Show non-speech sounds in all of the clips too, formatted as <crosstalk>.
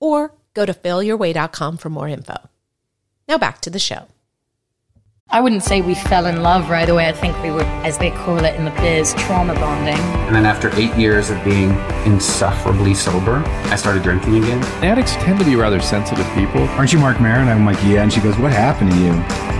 or go to failyourway.com for more info. Now back to the show. I wouldn't say we fell in love right away. I think we were, as they call it in the biz, trauma bonding. And then after eight years of being insufferably sober, I started drinking again. Addicts tend to be rather sensitive people. Aren't you Marc Maron? I'm like, yeah. And she goes, what happened to you?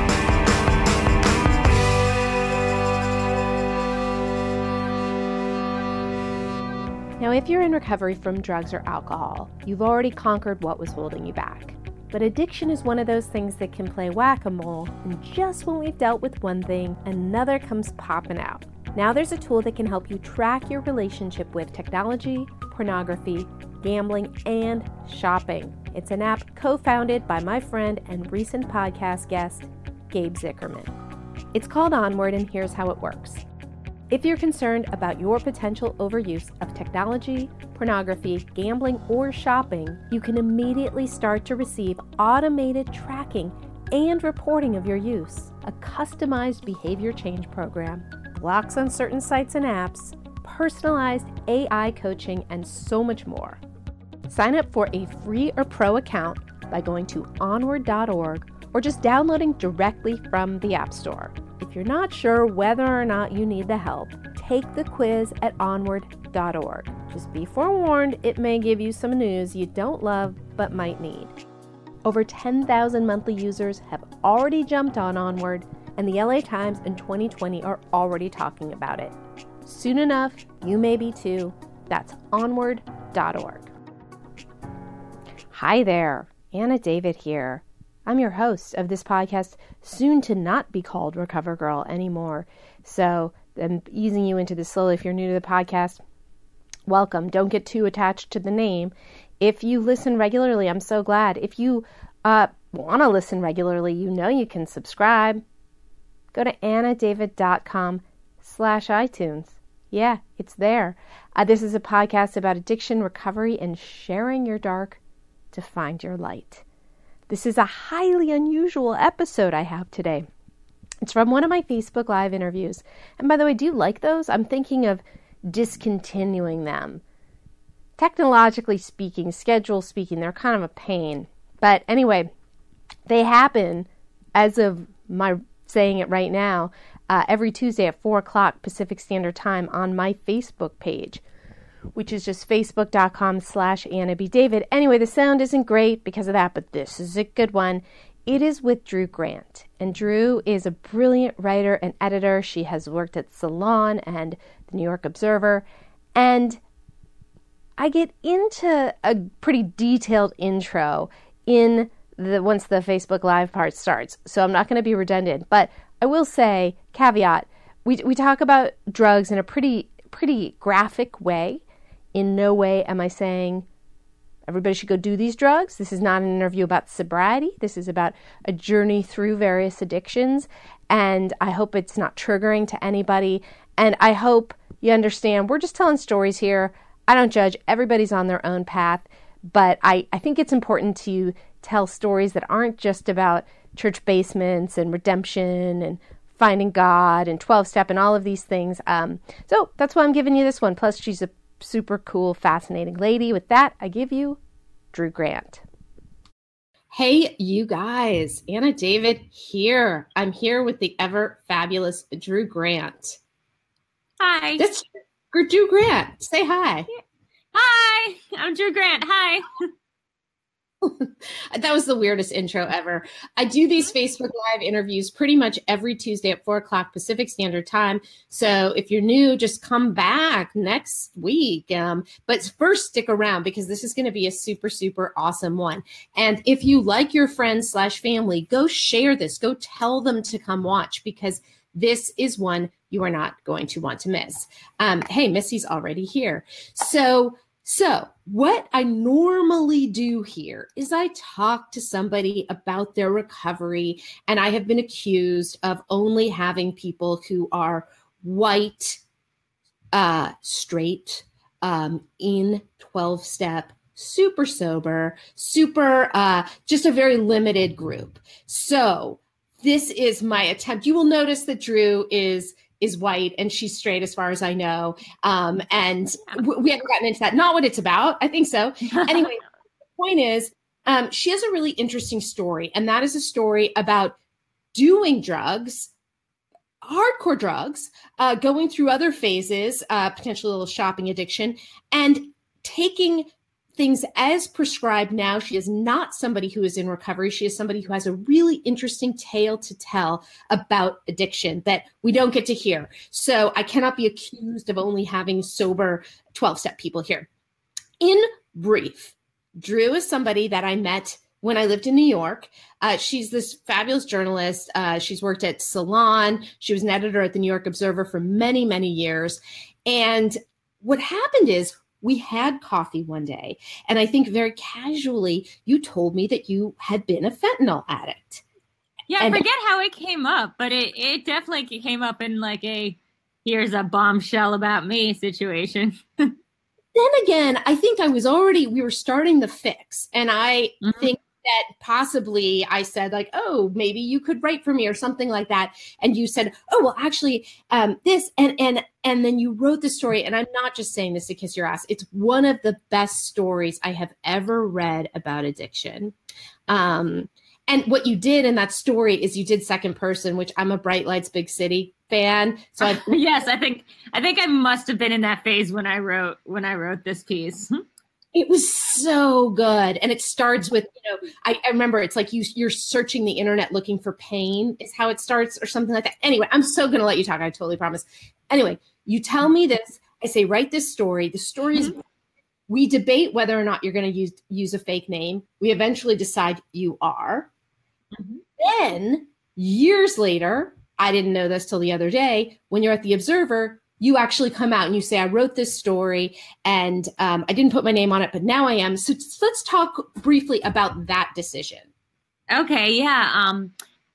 Now, if you're in recovery from drugs or alcohol, you've already conquered what was holding you back. But addiction is one of those things that can play whack a mole, and just when we've dealt with one thing, another comes popping out. Now there's a tool that can help you track your relationship with technology, pornography, gambling, and shopping. It's an app co founded by my friend and recent podcast guest, Gabe Zichermann. It's called Onward, and here's how it works. If you're concerned about your potential overuse of technology, pornography, gambling, or shopping, you can immediately start to receive automated tracking and reporting of your use, a customized behavior change program, blocks on certain sites and apps, personalized AI coaching, and so much more. Sign up for a free or pro account by going to onward.org or just downloading directly from the App Store. If you're not sure whether or not you need the help, take the quiz at onward.org. Just be forewarned, it may give you some news you don't love but might need. Over 10,000 monthly users have already jumped on Onward, and the LA Times in 2020 are already talking about it. Soon enough, you may be too. That's onward.org. Hi there, Anna David here. I'm your host of this podcast, soon to not be called Recover Girl anymore. So I'm easing you into this slowly. If you're new to the podcast, welcome. Don't get too attached to the name. If you listen regularly, I'm so glad. If you uh, want to listen regularly, you know you can subscribe. Go to annadavid.com slash iTunes. Yeah, it's there. Uh, this is a podcast about addiction, recovery, and sharing your dark to find your light. This is a highly unusual episode I have today. It's from one of my Facebook Live interviews. And by the way, do you like those? I'm thinking of discontinuing them. Technologically speaking, schedule speaking, they're kind of a pain. But anyway, they happen as of my saying it right now uh, every Tuesday at 4 o'clock Pacific Standard Time on my Facebook page which is just facebook.com slash Anna B. David. Anyway, the sound isn't great because of that, but this is a good one. It is with Drew Grant. And Drew is a brilliant writer and editor. She has worked at Salon and the New York Observer. And I get into a pretty detailed intro in the once the Facebook Live part starts. So I'm not going to be redundant, but I will say caveat, we we talk about drugs in a pretty pretty graphic way. In no way am I saying everybody should go do these drugs. This is not an interview about sobriety. This is about a journey through various addictions. And I hope it's not triggering to anybody. And I hope you understand we're just telling stories here. I don't judge. Everybody's on their own path. But I, I think it's important to tell stories that aren't just about church basements and redemption and finding God and 12 step and all of these things. Um, so that's why I'm giving you this one. Plus, she's a super cool, fascinating lady. With that, I give you Drew Grant. Hey, you guys, Anna David here. I'm here with the ever fabulous Drew Grant. Hi. That's Drew Grant. Say hi. Hi, I'm Drew Grant. Hi. <laughs> <laughs> that was the weirdest intro ever. I do these Facebook Live interviews pretty much every Tuesday at four o'clock Pacific Standard Time. So if you're new, just come back next week. Um, but first, stick around because this is going to be a super, super awesome one. And if you like your friends slash family, go share this. Go tell them to come watch because this is one you are not going to want to miss. Um, hey, Missy's already here. So So, what I normally do here is I talk to somebody about their recovery, and I have been accused of only having people who are white, uh, straight, um, in 12 step, super sober, super, uh, just a very limited group. So, this is my attempt. You will notice that Drew is is white and she's straight as far as I know. Um, and w- we haven't gotten into that. Not what it's about. I think so. <laughs> Anyway, the point is, um, she has a really interesting story, and that is a story about doing drugs, hardcore drugs, uh, going through other phases, uh, potentially a little shopping addiction, and taking things as prescribed now. She is not somebody who is in recovery. She is somebody who has a really interesting tale to tell about addiction that we don't get to hear. So I cannot be accused of only having sober 12 step people here. In brief, Drew is somebody that I met when I lived in New York. Uh, she's this fabulous journalist. Uh, she's worked at Salon. She was an editor at the New York Observer for many, many years. And what happened is we had coffee one day, and I think very casually you told me that you had been a fentanyl addict. Yeah, and I forget how it came up, but it, it definitely came up in like a here's a bombshell about me situation. <laughs> then again, I think I was already, we were starting the fix. And I mm-hmm. think that possibly I said like, oh, maybe you could write for me or something like that. And you said, oh, well, actually, um, this and and and then you wrote the story. And I'm not just saying this to kiss your ass. It's one of the best stories I have ever read about addiction. Um, and what you did in that story is you did second person, which I'm a Bright Lights Big City fan. So I, <laughs> yes, I think I think I must have been in that phase when I wrote when I wrote this piece. It was so good. And it starts with, you know, I, I, remember it's like you you're searching the internet looking for pain, is how it starts, or something like that. Anyway, I'm so gonna let you talk. I totally promise. Anyway, you tell me this. I say, write this story. The story is mm-hmm. we debate whether or not you're gonna use use a fake name. We eventually decide you are. Mm-hmm. Then years later, I didn't know this till the other day, when you're at the Observer, you actually come out and you say, I wrote this story and um, I didn't put my name on it, but now I am. So let's talk briefly about that decision. Okay. Yeah. Um,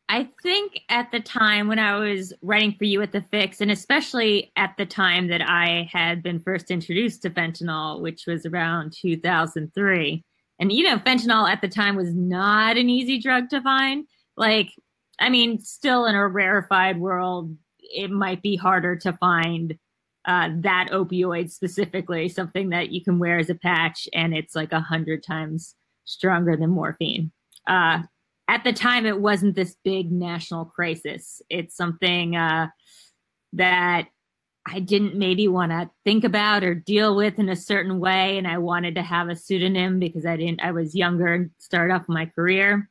I think at the time when I was writing for you at the Fix, and especially at the time that I had been first introduced to fentanyl, which was around 2003, and you know, fentanyl at the time was not an easy drug to find. Like, I mean, still in a rarefied world, it might be harder to find uh, that opioid specifically, something that you can wear as a patch, and it's like a hundred times stronger than morphine. Uh, at the time, it wasn't this big national crisis. It's something uh, that I didn't maybe want to think about or deal with in a certain way, and I wanted to have a pseudonym because I didn't. I was younger and started off my career.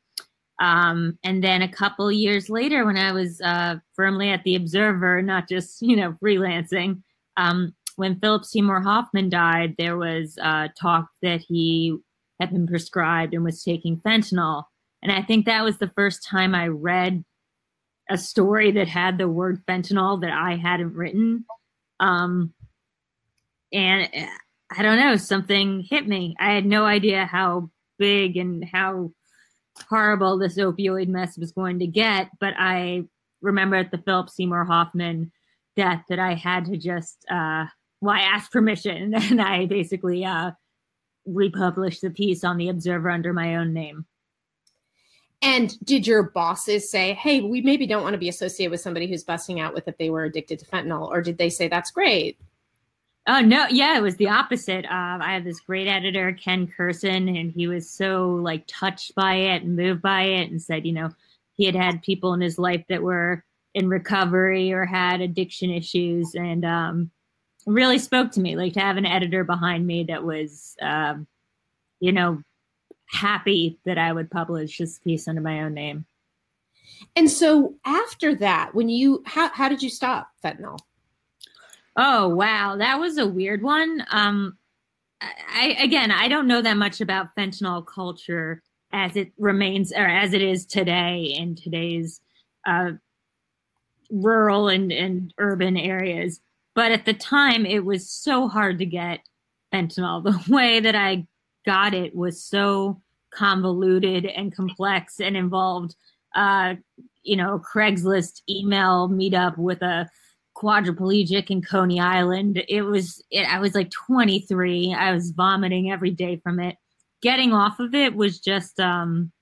Um, and then a couple years later, when I was uh, firmly at the Observer, not just you know freelancing, um, when Philip Seymour Hoffman died, there was uh, talk that he had been prescribed and was taking fentanyl, and I think that was the first time I read a story that had the word fentanyl that I hadn't written. Um, and uh, I don't know, something hit me. I had no idea how big and how horrible this opioid mess was going to get. But I remember at the Philip Seymour Hoffman death that I had to just, uh, well, I asked permission <laughs> and I basically uh, republished the piece on the Observer under my own name. And did your bosses say, hey, we maybe don't want to be associated with somebody who's busting out with if they were addicted to fentanyl? Or did they say, that's great? Oh no, yeah, it was the opposite. Um, I had this great editor, Ken Kurson, and he was so like touched by it and moved by it, and said, you know, he had had people in his life that were in recovery or had addiction issues, and um, really spoke to me. Like to have an editor behind me that was, um, you know, happy that I would publish this piece under my own name. And so after that, when you how how did you stop fentanyl? Oh wow, that was a weird one. Um, I again, I don't know that much about fentanyl culture as it remains or as it is today in today's uh, rural and, and urban areas. But at the time, it was so hard to get fentanyl. The <laughs> way that I got it was so convoluted and complex and involved, uh, you know, Craigslist email meetup with a quadriplegic in Coney Island. It was, it, I was like 23. I was vomiting every day from it. Getting off of it was just, um,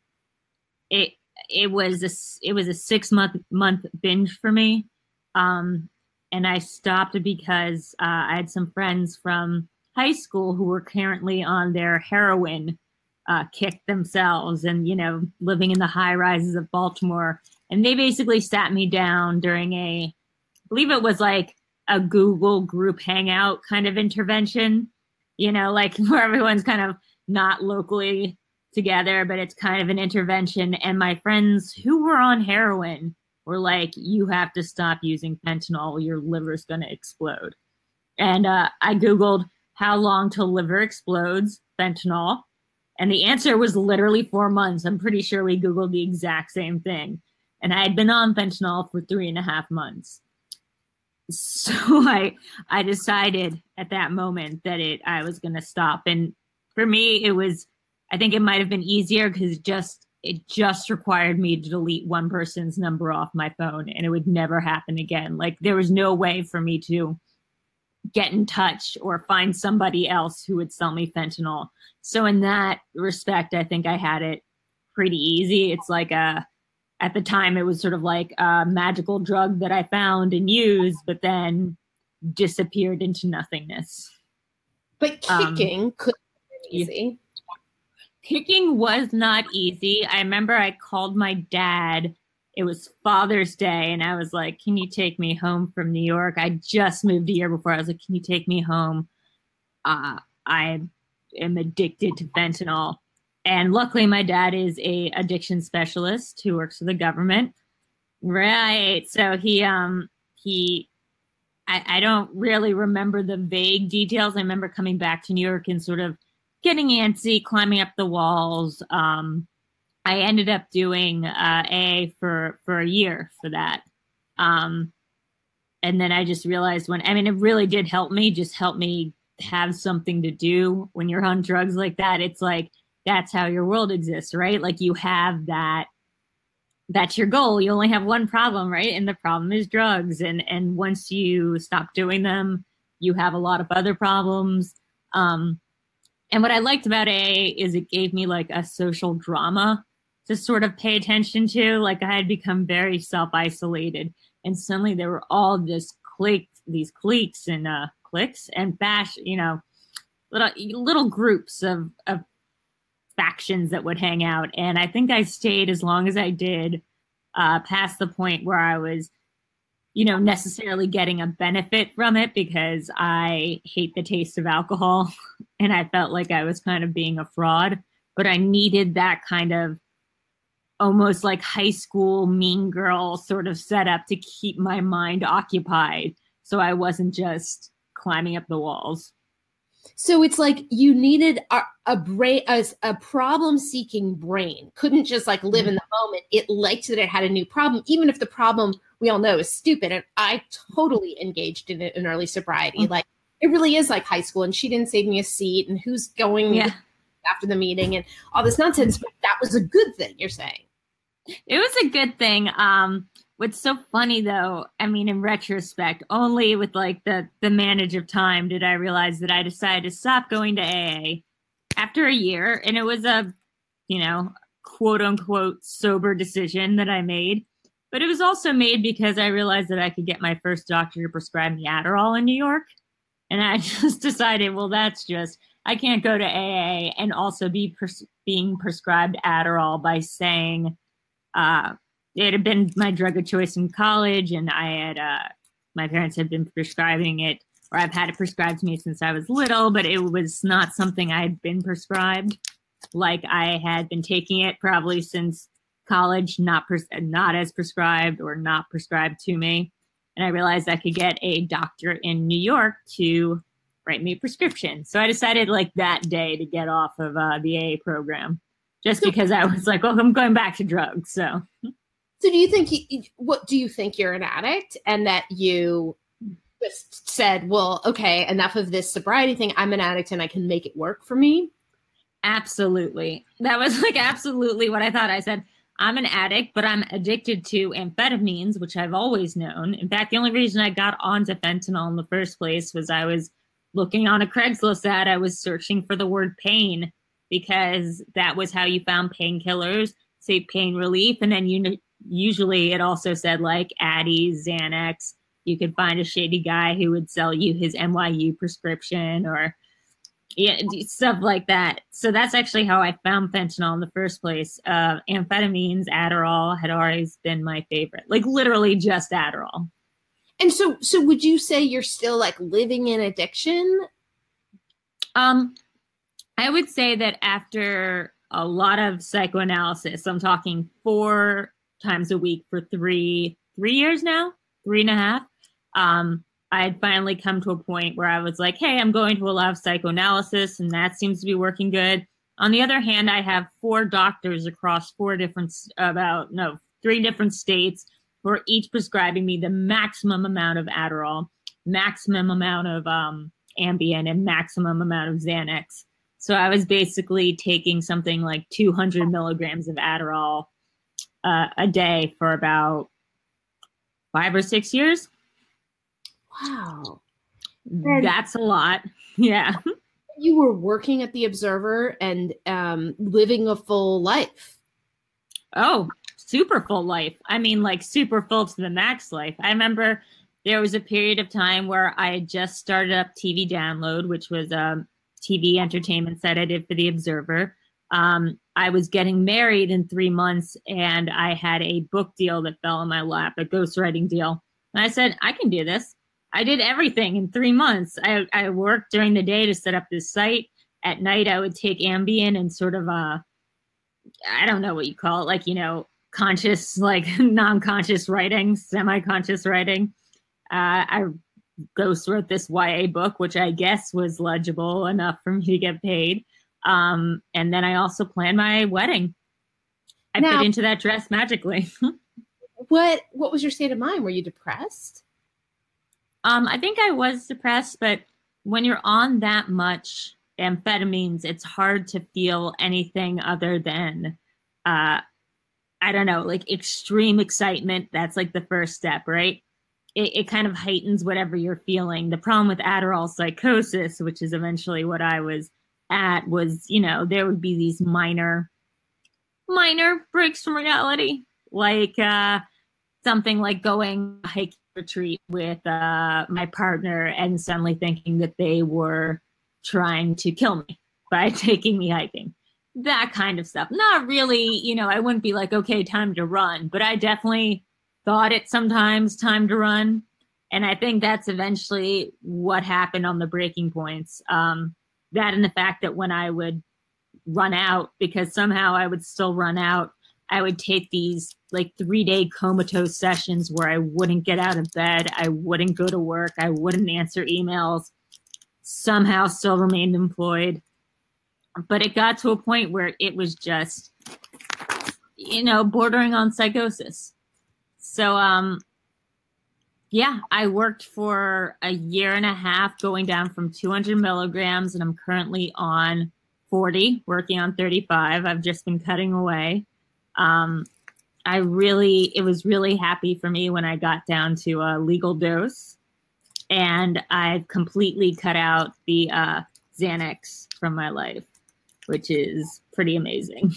it, it was a, it was a six month month binge for me. Um, and I stopped because uh, I had some friends from high school who were currently on their heroin uh, kick themselves and, you know, living in the high rises of Baltimore. And they basically sat me down during a, believe it was like a Google group hangout kind of intervention, you know, like <laughs> where everyone's kind of not locally together, but it's kind of an intervention. And my friends who were on heroin were like, you have to stop using fentanyl, your liver's going to explode. And uh, I Googled how long till liver explodes, fentanyl. And the answer was literally four months. I'm pretty sure we Googled the exact same thing. And I had been on fentanyl for three and a half months. So <laughs> I I decided at that moment that it I was gonna stop. And for me, it was I think it might have been easier because just it just required me to delete one person's number off my phone and it would never happen again. Like there was no way for me to get in touch or find somebody else who would sell me fentanyl. So in that respect, I think I had it pretty easy. It's like a at the time it was sort of like a magical drug that I found and used, but then disappeared into nothingness. But um, kicking um, could be easy. Kicking was not easy. I remember I called my dad. It was Father's Day, and I was like, Can you take me home from New York? I just moved a year before. I was like, Can you take me home? Uh, I am addicted to fentanyl. And luckily, my dad is a addiction specialist who works for the government. Right. So he um he I, I don't really remember the vague details. I remember coming back to New York and sort of getting antsy, climbing up the walls. Um, I ended up doing uh, A for for a year for that. Um, and then I just realized when I mean it really did help me, just help me have something to do when you're on drugs like that. It's like that's how your world exists, right? Like you have that that's your goal. You only have one problem, right? And the problem is drugs. And and once you stop doing them, you have a lot of other problems. Um, and what I liked about AA is it gave me like a social drama to sort of pay attention to. Like I had become very self isolated, and suddenly there were all this clique, these cliques and uh, cliques and bash, you know, little little groups of of factions that would hang out. And I think I stayed as long as I did, uh, past the point where I was you know, necessarily getting a benefit from it because I hate the taste of alcohol <laughs> and I felt like I was kind of being a fraud. But I needed that kind of almost like high school mean girl sort of setup to keep my mind occupied so I wasn't just climbing up the walls. So it's like you needed a, a brain, a, a problem seeking brain. Couldn't just like live in the moment. It liked that it had a new problem, even if the problem we all know is stupid. And I totally engaged in it in early sobriety. Mm-hmm. Like it really is like high school. And she didn't save me a seat and who's going yeah. after the meeting and all this nonsense. But that was a good thing, you're saying. It was a good thing. Um, what's so funny though, I mean, in retrospect, only with like the the manage of time did I realize that I decided to stop going to AA after a year. And it was a, you know, quote unquote sober decision that I made but it was also made because I realized that I could get my first doctor to prescribe me Adderall in New York. And I <laughs> just decided, well, that's just, I can't go to AA and also be being prescribed Adderall by saying uh, it had been my drug of choice in college and I had, uh, my parents had been prescribing it or I've had it prescribed to me since I was little, but it was not something I had been prescribed. Like I had been taking it probably since college, not pres- not as prescribed or not prescribed to me. And I realized I could get a doctor in New York to write me a prescription. So I decided like that day to get off of uh, the AA program just because I was like, well, I'm going back to drugs. So. So do you think, you, what do you think you're an addict and that you just said, well, okay, enough of this sobriety thing. I'm an addict and I can make it work for me. Absolutely. That was like absolutely what I thought. I said, I'm an addict, but I'm addicted to amphetamines, which I've always known. In fact, the only reason I got onto fentanyl in the first place was I was looking on a Craigslist ad. I was searching for the word pain because that was how you found painkillers, say pain relief. And then you usually it also said like Addies, Xanax. You could find a shady guy who would sell you his NYU prescription or yeah, stuff like that. So that's actually how I found fentanyl in the first place. Uh, amphetamines, Adderall had always been my favorite, like literally just Adderall. And so, so would you say you're still like living in addiction? Um, I would say that after a lot of psychoanalysis, I'm talking four times a week for three three years now, three and a half. Um, I had finally come to a point where I was like, hey, I'm going to a lot of psychoanalysis, and that seems to be working good. On the other hand, I have four doctors across four different, about, no, three different states who are each prescribing me the maximum amount of Adderall, maximum amount of um, Ambien, and maximum amount of Xanax. So I was basically taking something like 200 milligrams of Adderall uh, a day for about five or six years. Wow. That's a lot. <laughs> Yeah. You were working at the Observer and um, living a full life. Oh, super full life. I mean, like super full to the max life. I remember there was a period of time where I had just started up TV Download, which was a TV entertainment site I did for the Observer. Um, I was getting married in three months and I had a book deal that fell in my lap, a ghostwriting deal. And I said, I can do this. I did everything in three months. I, I worked during the day to set up this site. At night, I would take Ambien and sort of, uh, I don't know what you call it, like, you know, conscious, <laughs> like non conscious writing, semi conscious writing. Uh, I ghost wrote this YA book, which I guess was legible enough for me to get paid. Um, and then I also planned my wedding. I now, fit into that dress magically. <laughs> what What was your state of mind? Were you depressed? Um, I think I was depressed, but when you're on that much amphetamines, it's hard to feel anything other than, uh, I don't know, like extreme excitement. That's like the first step, right? It, it kind of heightens whatever you're feeling. The problem with Adderall psychosis, which is eventually what I was at, was, you know, there would be these minor, minor breaks from reality, like uh, something like going hiking retreat with uh, my partner and suddenly thinking that they were trying to kill me <laughs> by taking me hiking. That kind of stuff. Not really, you know, I wouldn't be like, okay, time to run, but I definitely thought it sometimes time to run. And I think that's eventually what happened on the breaking points. Um, that and the fact that when I would run out, because somehow I would still run out I would take these like three day comatose sessions where I wouldn't get out of bed, I wouldn't go to work, I wouldn't answer emails, somehow still remained employed. But it got to a point where it was just, you know, bordering on psychosis. So, um, yeah, I worked for a year and a half going down from 200 milligrams, and I'm currently on 40, working on 35. I've just been cutting away. Um, I really, it was really happy for me when I got down to a legal dose, and I've completely cut out the uh, Xanax from my life, which is pretty amazing.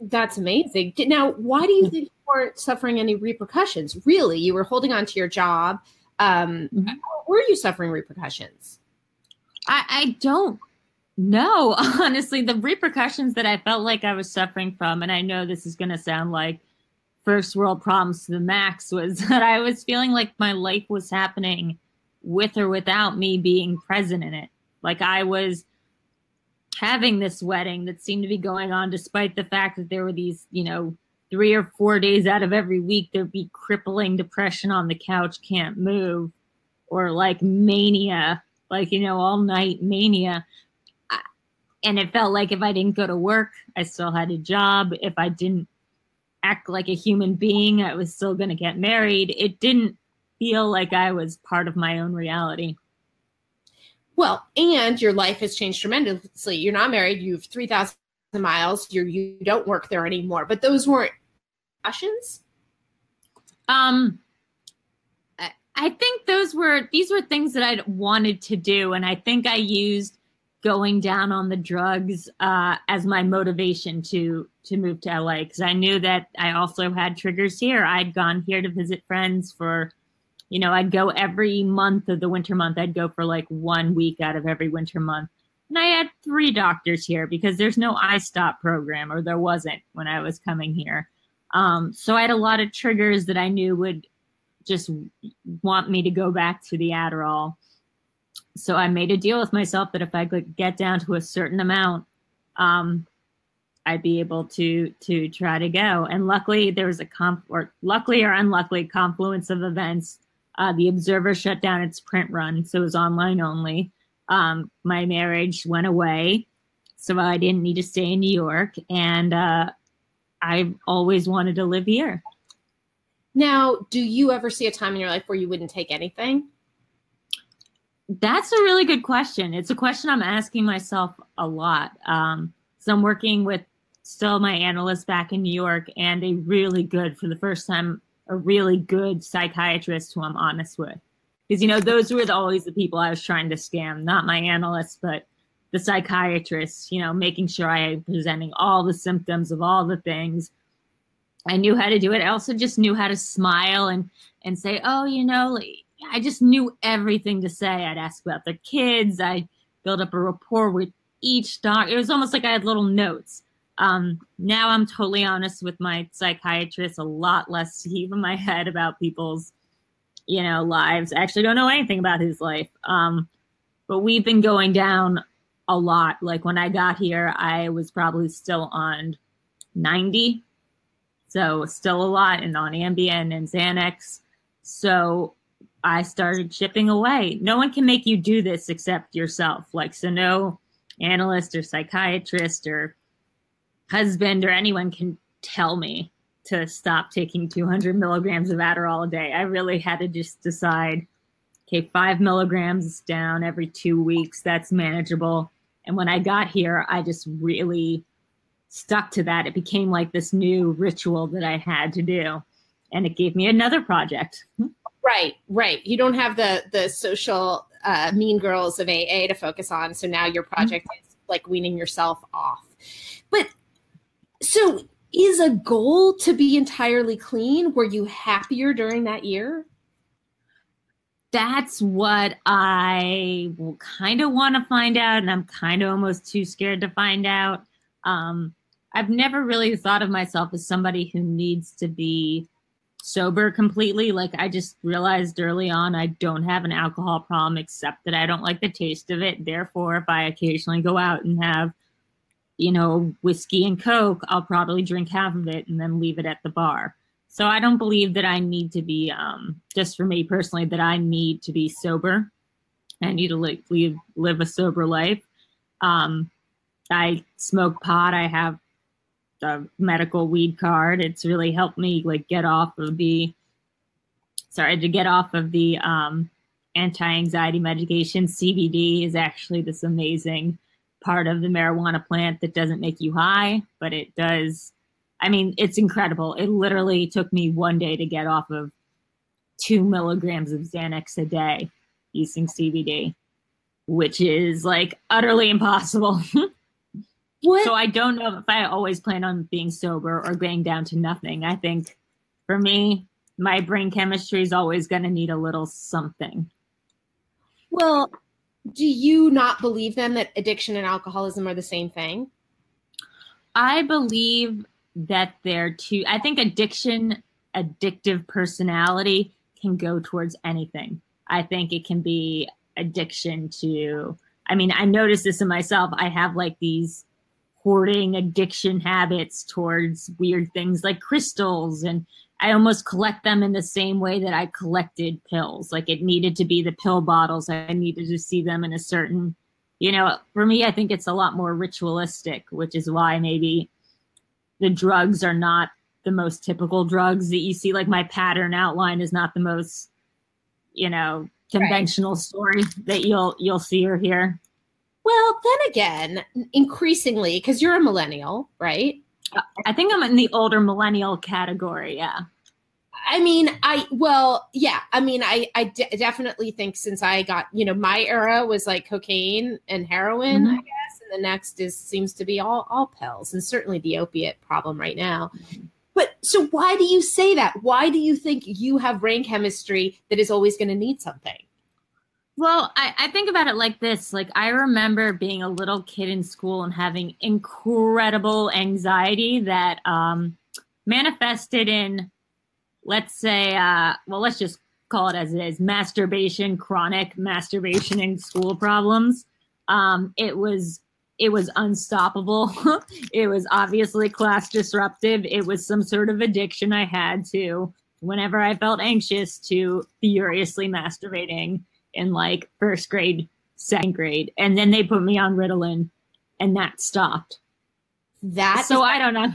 That's amazing. Now, why do you think weren't suffering any repercussions? Really, you were holding on to your job. Um, mm-hmm. Were you suffering repercussions? I, I don't know, <laughs> honestly, the repercussions that I felt like I was suffering from, and I know this is going to sound like first world problems to the max, <laughs> was that I was feeling like my life was happening with or without me being present in it. Like I was having this wedding that seemed to be going on despite the fact that there were these, you know, three or four days out of every week there'd be crippling depression on the couch, can't move, or like mania, like, you know, all night mania and it felt like if I didn't go to work, I still had a job. If I didn't act like a human being, I was still going to get married. It didn't feel like I was part of my own reality. Well, and your life has changed tremendously. You're not married. You've 3,000 miles. You're, you don't work there anymore. But those weren't passions? Um, I think those were these were things that I'd wanted to do, and I think I used going down on the drugs uh, as my motivation to to move to LA because I knew that I also had triggers here. I'd gone here to visit friends for, you know, I'd go every month of the winter month. I'd go for like one week out of every winter month, and I had three doctors here because there's no iStop program, or there wasn't when I was coming here. Um, so I had a lot of triggers that I knew would just want me to go back to the Adderall. So I made a deal with myself that if I could get down to a certain amount, um, I'd be able to to try to go. And luckily, there was a comp or luckily or unluckily confluence of events. Uh, the Observer shut down its print run, so it was online only. Um, my marriage went away, so I didn't need to stay in New York, and uh, I always wanted to live here. Now, do you ever see a time in your life where you wouldn't take anything? That's a really good question. It's a question I'm asking myself a lot. Um, so I'm working with still my analyst back in New York and a really good, for the first time, a really good psychiatrist who I'm honest with. Because, you know, those were the, always the people I was trying to scam, not my analysts, but the psychiatrist, you know, making sure I am presenting all the symptoms of all the things I knew how to do it. I also just knew how to smile and and say, "Oh, you know, I just knew everything to say." I'd ask about their kids. I built up a rapport with each doc. It was almost like I had little notes. Um, now I'm totally honest with my psychiatrist. A lot less heave in my head about people's, you know, lives. I actually don't know anything about his life. Um, but we've been going down a lot. Like when I got here, I was probably still on 90 so still a lot and on Ambien and Xanax. So I started chipping away. No one can make you do this except yourself. Like, so no analyst or psychiatrist or husband or anyone can tell me to stop taking 200 milligrams of Adderall a day. I really had to just decide, okay, five milligrams down every two weeks. That's manageable. And when I got here, I just really stuck to that. It became like this new ritual that I had to do. And it gave me another project. Right, right. You don't have the the social uh, mean girls of AA to focus on. So now your project mm-hmm. is like weaning yourself off. But so is a goal to be entirely clean? Were you happier during that year? That's what I kind of want to find out, and I'm kind of almost too scared to find out. Um, I've never really thought of myself as somebody who needs to be sober completely. Like I just realized early on I don't have an alcohol problem except that I don't like the taste of it. Therefore, if I occasionally go out and have, you know, whiskey and coke, I'll probably drink half of it and then leave it at the bar. So I don't believe that I need to be um, just for me personally that I need to be sober. I need to live live, live a sober life. Um, I smoke pot. I have the medical weed card. It's really helped me like get off of the sorry to get off of the um, anti-anxiety medication. CBD is actually this amazing part of the marijuana plant that doesn't make you high, but it does. I mean, it's incredible. It literally took me one day to get off of two milligrams of Xanax a day using CBD, which is like utterly impossible. <laughs> What? So I don't know if I always plan on being sober or going down to nothing. I think for me, my brain chemistry is always going to need a little something. Well, do you not believe then that addiction and alcoholism are the same thing? I believe that they're two. I think addiction, addictive personality can go towards anything. I think it can be addiction to, I mean, I notice this in myself. I have like these hoarding addiction habits towards weird things like crystals and I almost collect them in the same way that I collected pills. Like it needed to be the pill bottles. I needed to see them in a certain, you know, for me, I think it's a lot more ritualistic, which is why maybe the drugs are not the most typical drugs that you see. Like my pattern outline is not the most you know, conventional right. story that you'll you'll see or hear. Well, then again, increasingly, because you're a millennial, right? I think I'm in the older millennial category. Yeah. I mean, I well, yeah. I mean, I I de- definitely think since I got you know my era was like cocaine and heroin, mm-hmm. I guess, and the next is seems to be all all pills, and certainly the opiate problem right now. But so why do you say that? Why do you think you have brain chemistry that is always going to need something? Well, I, I, think about it like this. Like I remember being a little kid in school and having incredible anxiety that um, manifested in, let's say, uh, well, let's just call it as it is: masturbation, chronic masturbation, and school problems. Um, it was it was unstoppable. <laughs> it was obviously class disruptive. It was some sort of addiction I had to whenever I felt anxious to furiously masturbating in like first grade, second grade, and then they put me on Ritalin, and that stopped. That so I don't know.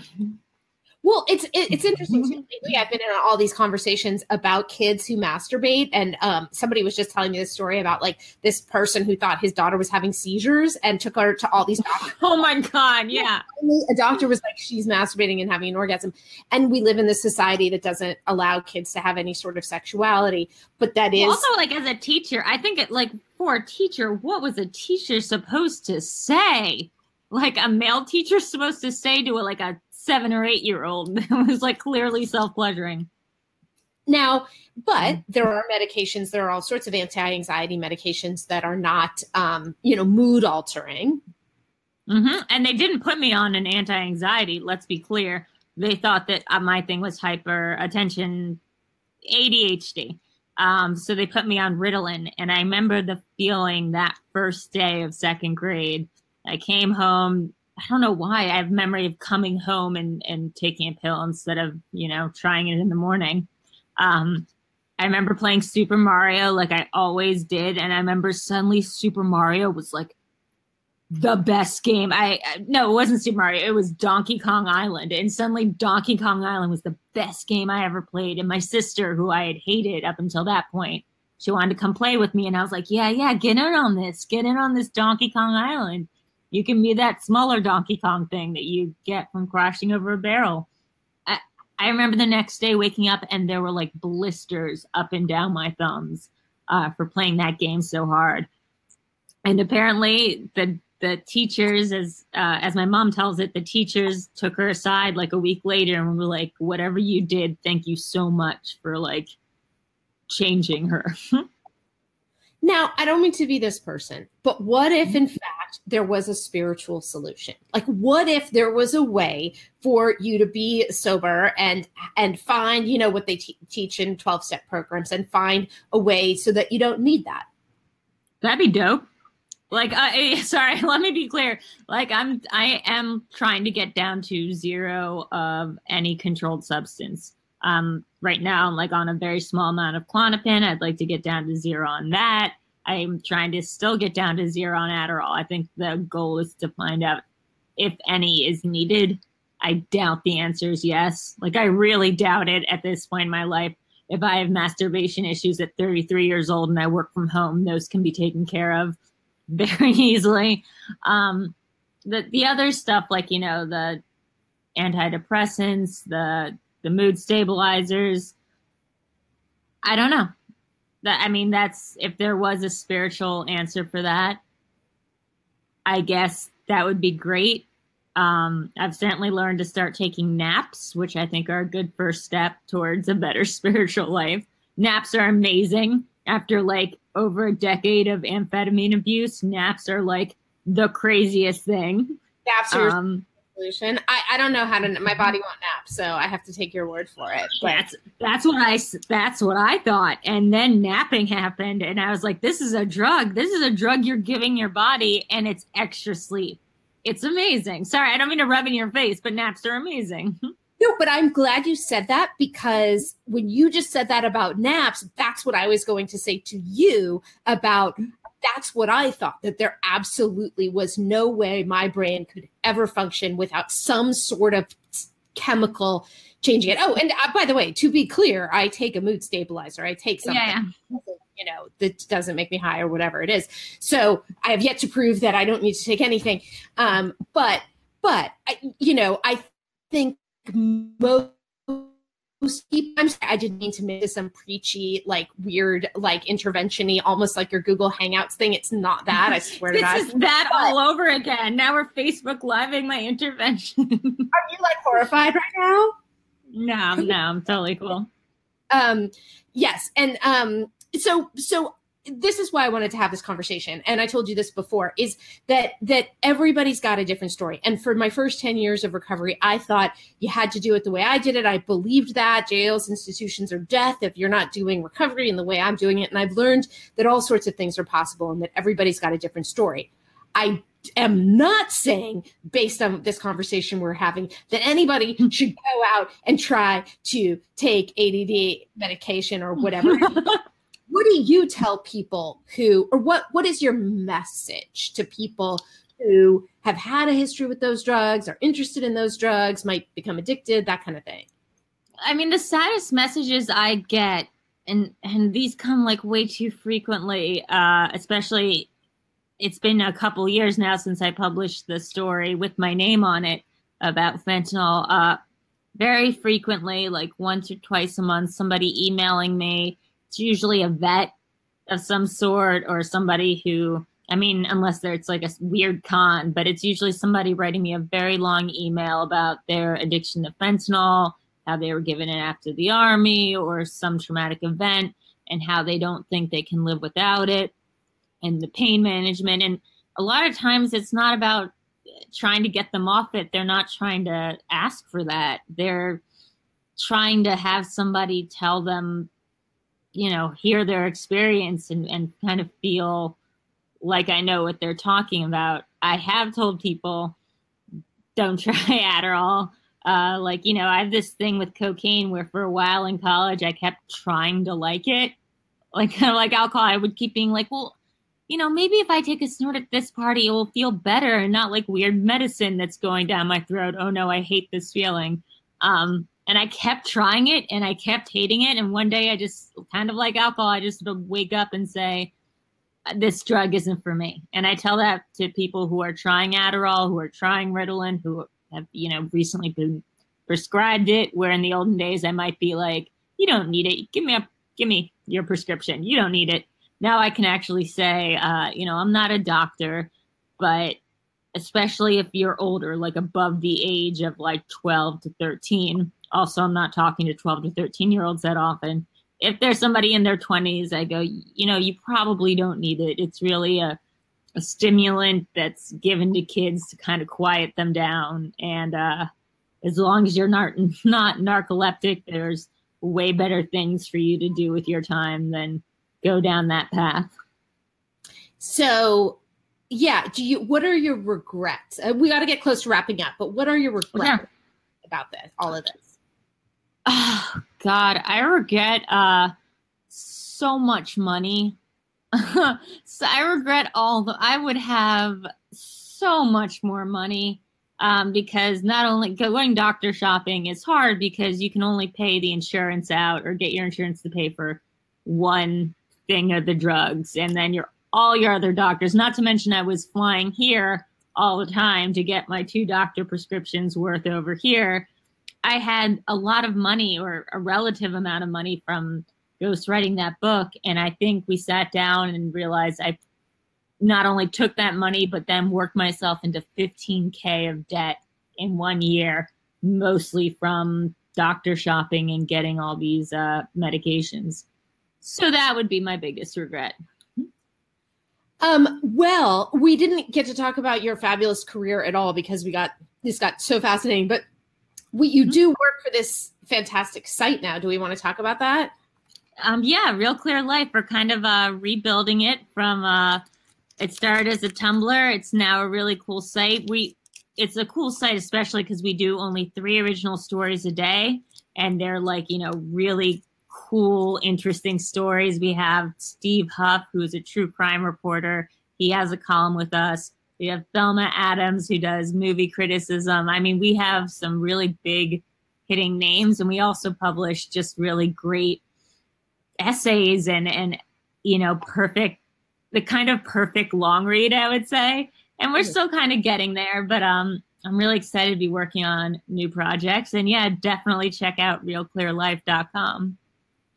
Well, it's it, it's interesting too. Lately, I've been in all these conversations about kids who masturbate, and um, somebody was just telling me this story about like this person who thought his daughter was having seizures and took her to all these <laughs> doctors. oh my god, yeah. A doctor was like, "She's masturbating and having an orgasm," and we live in this society that doesn't allow kids to have any sort of sexuality. But that is also like as a teacher, I think it like for a teacher, what was a teacher supposed to say? Like a male teacher <laughs> supposed to say to a like a seven or eight year old <laughs> that was like clearly self pleasuring. Now, but there are medications, there are all sorts of anti anxiety medications that are not, um, you know, mood altering. Mm-hmm. And they didn't put me on an anti anxiety, let's be clear. They thought that uh, my thing was hyper attention ADHD. Um, so they put me on Ritalin. And I remember the feeling that first day of second grade. I came home, I don't know why I have memory of coming home and, and taking a pill instead of, you know, trying it in the morning. Um, I remember playing Super Mario like I always did. And I remember suddenly Super Mario was like the best game. I, no, it wasn't Super Mario. It was Donkey Kong Island. And suddenly Donkey Kong Island was the best game I ever played. And my sister, who I had hated up until that point, she wanted to come play with me. And I was like, yeah, yeah, get in on this. Get in on this Donkey Kong Island. You can be that smaller Donkey Kong thing that you get from crashing over a barrel. I, I remember the next day waking up and there were like blisters up and down my thumbs uh, for playing that game so hard. And apparently the the teachers, as uh, as my mom tells it, the teachers took her aside like a week later and were like, "Whatever you did, thank you so much for like changing her." <laughs> Now, I don't mean to be this person, but what if in fact there was a spiritual solution? Like what if there was a way for you to be sober and and find, you know, what they te- teach in 12-step programs and find a way so that you don't need that? That'd be dope. Like I <laughs> sorry, <laughs> let me be clear. Like I'm I am trying to get down to zero of any controlled substance um, right now I'm like on a very small amount of Klonopin. I'd like to get down to zero on that. I'm trying to still get down to zero on Adderall. I think the goal is to find out if any is needed. I doubt the answer is yes. Like I really doubt it at this point in my life. If I have masturbation issues at 33 years old and I work from home, those can be taken care of <laughs> very easily. Um, the the other stuff like you know the antidepressants, the the mood stabilizers. I don't know. That I mean, that's if there was a spiritual answer for that, I guess that would be great. Um, I've certainly learned to start taking naps, which I think are a good first step towards a better <laughs> spiritual life. Naps are amazing. After like over a decade of amphetamine abuse, naps are like the craziest thing. Naps are um, solution. I, I don't know how to. My body won't nap, so I have to take your word for it. But. That's that's what I that's what I thought. And then napping <laughs> happened, and I was like, "This is a drug. This is a drug you're giving your body, and it's extra sleep. It's amazing." Sorry, I don't mean to rub in your face, but naps are amazing. <laughs> No, but I'm glad you said that because when you just said that about naps, that's what I was going to say to you about that's what I thought that there absolutely was no way my brain could ever function without some sort of chemical changing it. Oh, and uh, by the way, to be clear, I take a mood stabilizer. I take something. Yeah, yeah. you know, that doesn't make me high or whatever it is. So I have yet to prove that I don't need to take anything. Um, but, but, I, you know, I think most I'm sorry, I didn't mean to make this some preachy, like weird, like interventiony, almost like your Google Hangouts thing. It's not that. I <laughs> swear to God. this is that But- all over again. Now we're Facebook living my intervention. <laughs> Are you like horrified right now? no, no, I'm totally cool. um yes and um so so this is why i wanted to have this conversation and i told you this before is that that everybody's got a different story. And for my first 10 years of recovery i thought you had to do it the way i did it. I believed that. Jails institutions are death if you're not doing recovery in the way i'm doing it. And i've learned that all sorts of things are possible and that everybody's got a different story. I am not saying based on this conversation we're having that anybody hmm. should go out and try to take ADD medication or whatever. <laughs> what do you tell people who or what what is your message to people who have had a history with those drugs are interested in those drugs might become addicted that kind of thing I mean, the saddest messages I get, and and these come like way too frequently, uh, especially. It's been a couple years now since I published the story with my name on it about fentanyl. Uh, very frequently, like once or twice a month, somebody emailing me. It's usually a vet of some sort or somebody who, I mean, unless there it's like a weird con, but it's usually somebody writing me a very long email about their addiction to fentanyl, how they were given it after the army or some traumatic event, and how they don't think they can live without it, and the pain management. And a lot of times it's not about trying to get them off it. They're not trying to ask for that. They're trying to have somebody tell them, you know, hear their experience and, and kind of feel like I know what they're talking about. I have told people, don't <laughs> try Adderall. Uh, like, you know, I have this thing with cocaine where for a while in college, I kept trying to like it. Like, kind <laughs> of like alcohol, I would keep being like, well, you know, maybe if I take a snort at this party, it will feel better and not like weird medicine that's going down my throat. Oh no, I hate this feeling. Um, and I kept trying it and I kept hating it. And one day I just kind of like alcohol, I just wake up and say, this drug isn't for me. And I tell that to people who are trying Adderall, who are trying Ritalin, who have, you know, recently been prescribed it, where in the olden days I might be like, you don't need it. Give me a, give me your prescription. You don't need it now I can actually say, uh, you know, I'm not a doctor, but especially if you're older, like above the age of like 12 to 13. Also, I'm not talking to 12 to 13 year olds that often. If there's somebody in their 20s, I go, you know, you probably don't need it. It's really a, a stimulant that's given to kids to kind of quiet them down. And uh, as long as you're not, not narcoleptic, there's way better things for you to do with your time than go down that path. so yeah do you what are your regrets uh, we got to get close to wrapping up but what are your regrets about this all of this Oh God, I regret uh so much money. <laughs> so I regret all the I would have so much more money. Um, because not only going doctor shopping is hard because you can only pay the insurance out or get your insurance to pay for one thing of the drugs and then your all your other doctors not to mention i was flying here all the time to get my two doctor prescriptions worth over here i had a lot of money or a relative amount of money from Ghost writing that book and i think we sat down and realized i not only took that money but then worked myself into 15k of debt in one year mostly from doctor shopping and getting all these uh, medications so that would be my biggest regret. Um, well, we didn't get to talk about your fabulous career at all because we got this got so fascinating. But we you do work for this fantastic site now. Do we want to talk about that? Um, yeah, Real Clear Life. We're kind of uh, rebuilding it from. Uh, it started as a Tumblr. It's now a really cool site. We it's a cool site, especially because we do only three original stories a day, and they're like you know really cool, interesting stories. We have Steve Huff, who is a true crime reporter. He has a column with us. We have Thelma Adams, who does movie criticism. I mean, we have some really big hitting names, and we also publish just really great essays and and you know, perfect, the kind of perfect long read, I would say. And we're still kind of getting there, but um, I'm really excited to be working on new projects. And yeah, definitely check out realclearlife.com.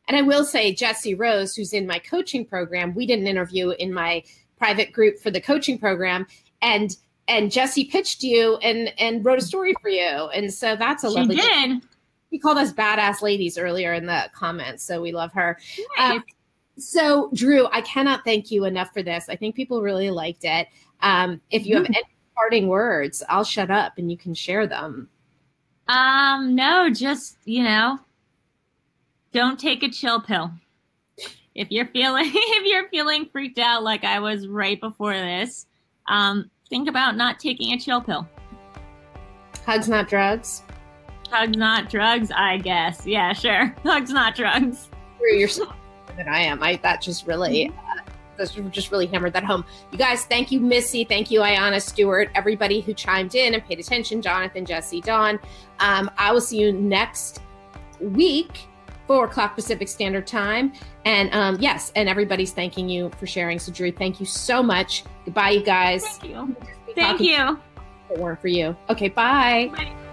And I will say, Jesse Rose, who's in my coaching program, we did an interview in my private group for the coaching program, and and Jesse pitched you and and wrote a story for you, and so that's a She lovely. did. She called us badass ladies earlier in the comments, so we love her. Nice. Um, so, Drew, I cannot thank you enough for this. I think people really liked it. Um, if you have any parting words, I'll shut up and you can share them. Um, no, just you know, don't take a chill pill. If you're feeling <laughs> if you're feeling freaked out like I was right before this, um, think about not taking a chill pill. Hugs, not drugs. Hugs not drugs, I guess. Yeah, sure. <laughs> Hugs not drugs. You're smarter than I am. I that just really. Uh, that's just really hammered that home. You guys, thank you, Missy. Thank you, Ayana Stewart, everybody who chimed in and paid attention. Jonathan, Jesse, Dawn. Um, I will see you next week, four o'clock Pacific Standard Time. And um, yes, and everybody's thanking you for sharing. So, Drew, thank you so much. Goodbye, you guys. Thank you. Thank you. If it weren't for you. Okay, bye. Bye.